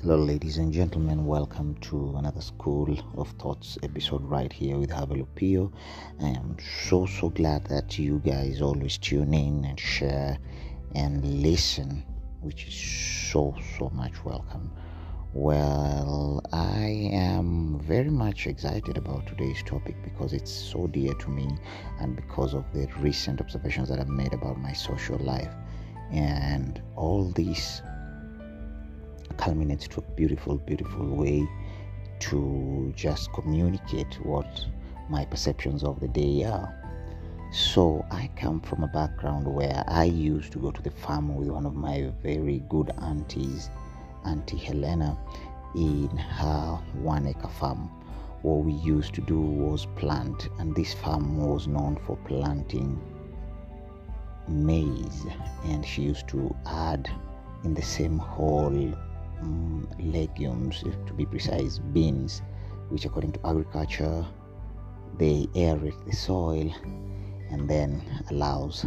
Hello, ladies and gentlemen. Welcome to another School of Thoughts episode right here with Havelupio. I am so so glad that you guys always tune in and share and listen, which is so so much welcome. Well, I am very much excited about today's topic because it's so dear to me and because of the recent observations that I've made about my social life. And all these culminates to a beautiful, beautiful way to just communicate what my perceptions of the day are. So, I come from a background where I used to go to the farm with one of my very good aunties, Auntie Helena, in her one acre farm. What we used to do was plant, and this farm was known for planting maize, and she used to add in the same hole um, legumes, to be precise, beans, which according to agriculture, they aerate the soil and then allows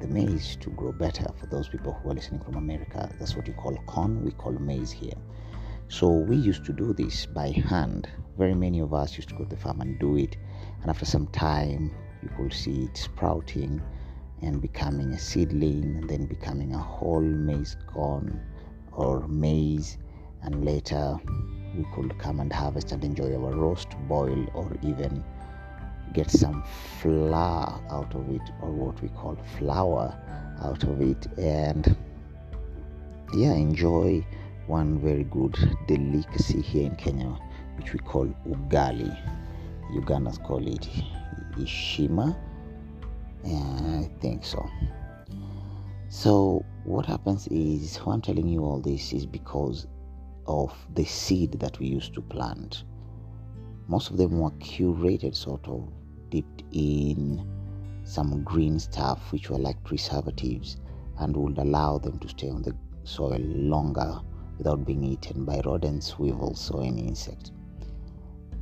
the maize to grow better. For those people who are listening from America, that's what you call corn. We call maize here. So we used to do this by hand. Very many of us used to go to the farm and do it. And after some time, you could see it sprouting and becoming a seedling, and then becoming a whole maize corn or maize, and later we could come and harvest and enjoy our roast, boil, or even get some flour out of it, or what we call flour out of it, and yeah, enjoy one very good delicacy here in Kenya, which we call ugali. Ugandans call it ishima. Yeah, I think so. So, what happens is, why I'm telling you all this is because of the seed that we used to plant. Most of them were curated, sort of dipped in some green stuff, which were like preservatives, and would allow them to stay on the soil longer without being eaten by rodents, weevils, or any insect.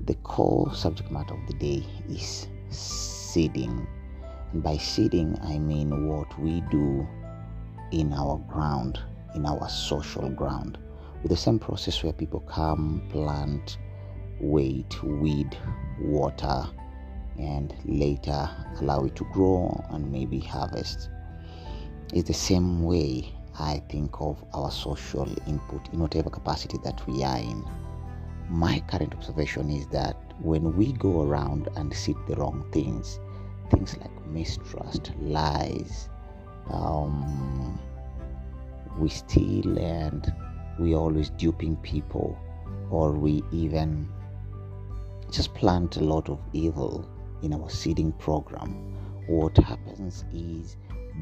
The core subject matter of the day is seeding. And by seeding, I mean what we do in our ground, in our social ground, with the same process where people come, plant, wait, weed, water, and later allow it to grow and maybe harvest. It's the same way I think of our social input in whatever capacity that we are in. My current observation is that when we go around and seed the wrong things, things like mistrust, lies, um, we steal and we always duping people or we even just plant a lot of evil in our seeding program. What happens is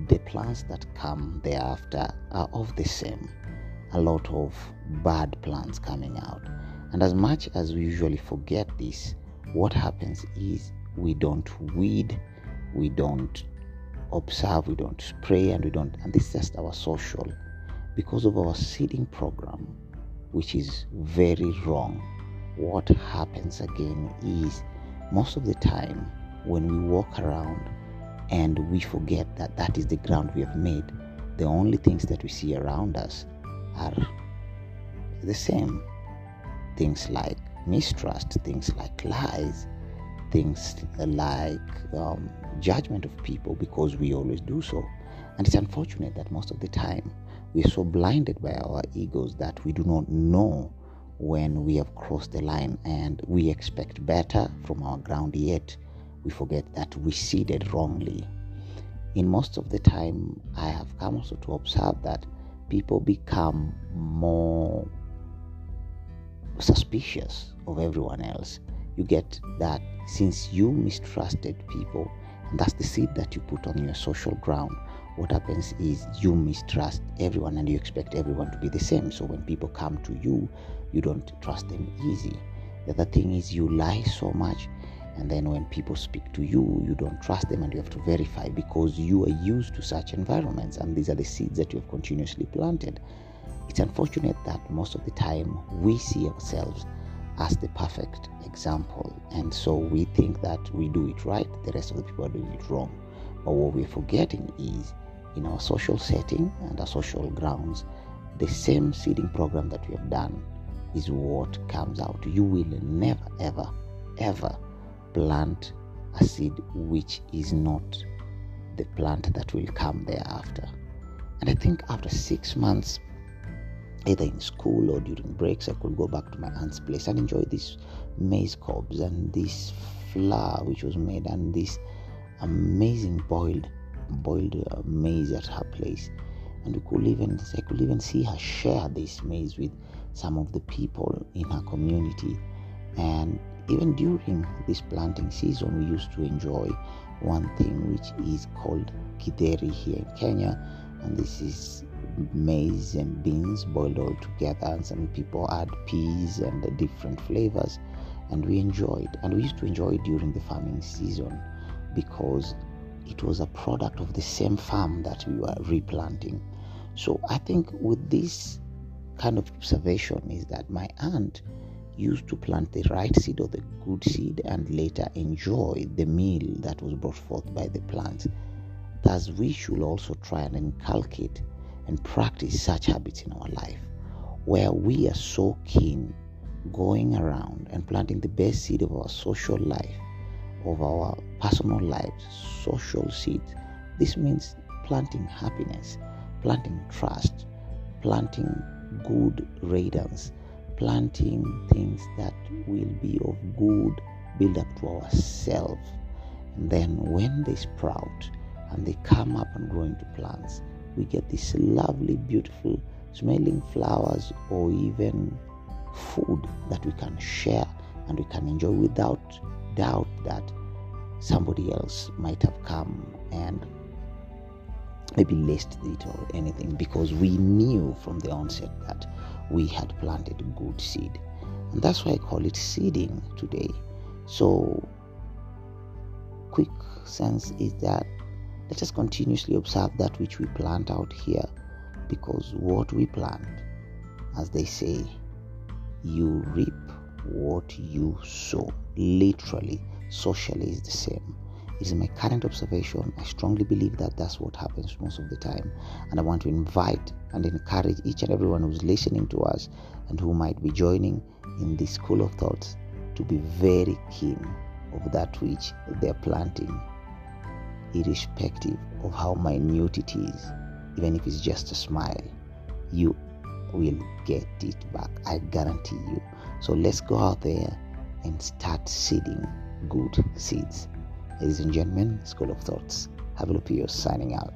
the plants that come thereafter are of the same. A lot of bad plants coming out. And as much as we usually forget this what happens is we don't weed we don't observe, we don't spray, and we don't. And this is just our social because of our seeding program, which is very wrong. What happens again is most of the time when we walk around and we forget that that is the ground we have made, the only things that we see around us are the same. Things like mistrust, things like lies, things like um, judgment of people because we always do so. And it's unfortunate that most of the time we're so blinded by our egos that we do not know when we have crossed the line and we expect better from our ground, yet we forget that we seeded wrongly. In most of the time, I have come also to observe that people become more suspicious of everyone else. You get that since you mistrusted people, that's the seed that you put on your social ground, what happens is you mistrust everyone and you expect everyone to be the same. So when people come to you, you don't trust them easy. The other thing is you lie so much and then when people speak to you you don't trust them and you have to verify because you are used to such environments and these are the seeds that you have continuously planted it's unfortunate that most of the time we see ourselves as the perfect example. And so we think that we do it right, the rest of the people are doing it wrong. But what we're forgetting is in our social setting and our social grounds, the same seeding program that we have done is what comes out. You will never, ever, ever plant a seed which is not the plant that will come thereafter. And I think after six months, either in school or during breaks, I could go back to my aunt's place and enjoy these maize cobs and this flour which was made and this amazing boiled boiled uh, maize at her place. And we could even I could even see her share this maize with some of the people in her community. And even during this planting season, we used to enjoy one thing which is called githeri here in Kenya, and this is maize and beans boiled all together, and some people add peas and different flavors, and we enjoyed. And we used to enjoy it during the farming season because it was a product of the same farm that we were replanting. So I think with this kind of observation is that my aunt used to plant the right seed or the good seed and later enjoy the meal that was brought forth by the plant. Thus, we should also try and inculcate and practice such habits in our life where we are so keen going around and planting the best seed of our social life, of our personal lives, social seeds. This means planting happiness, planting trust, planting good radance, planting things that will be of good build up to ourselves. And then when they sprout and they come up and grow into plants, we get these lovely, beautiful smelling flowers or even food that we can share and we can enjoy without doubt that somebody else might have come and maybe laced it or anything because we knew from the onset that we had planted good seed. And that's why I call it seeding today. So, quick sense is that let us continuously observe that which we plant out here because what we plant, as they say, you reap what you sow. Literally, socially is the same. It is my current observation. I strongly believe that that's what happens most of the time. And I want to invite and encourage each and everyone who's listening to us and who might be joining in this school of thoughts to be very keen of that which they're planting, irrespective of how minute it is, even if it's just a smile. You will get it back. I guarantee you. So let's go out there and start seeding good seeds. Ladies and gentlemen, School of Thoughts. Have a look at you signing out.